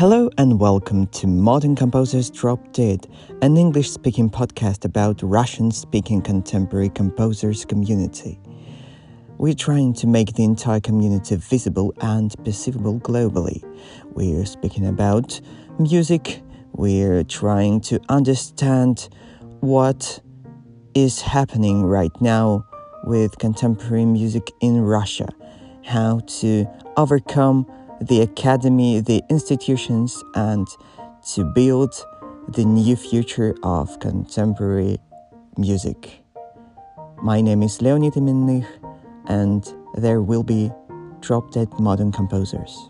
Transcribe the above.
Hello and welcome to Modern Composers Drop Dead, an English speaking podcast about Russian speaking contemporary composers community. We're trying to make the entire community visible and perceivable globally. We're speaking about music, we're trying to understand what is happening right now with contemporary music in Russia, how to overcome the academy, the institutions, and to build the new future of contemporary music. My name is Leonid Imennych, and there will be Drop Dead Modern Composers.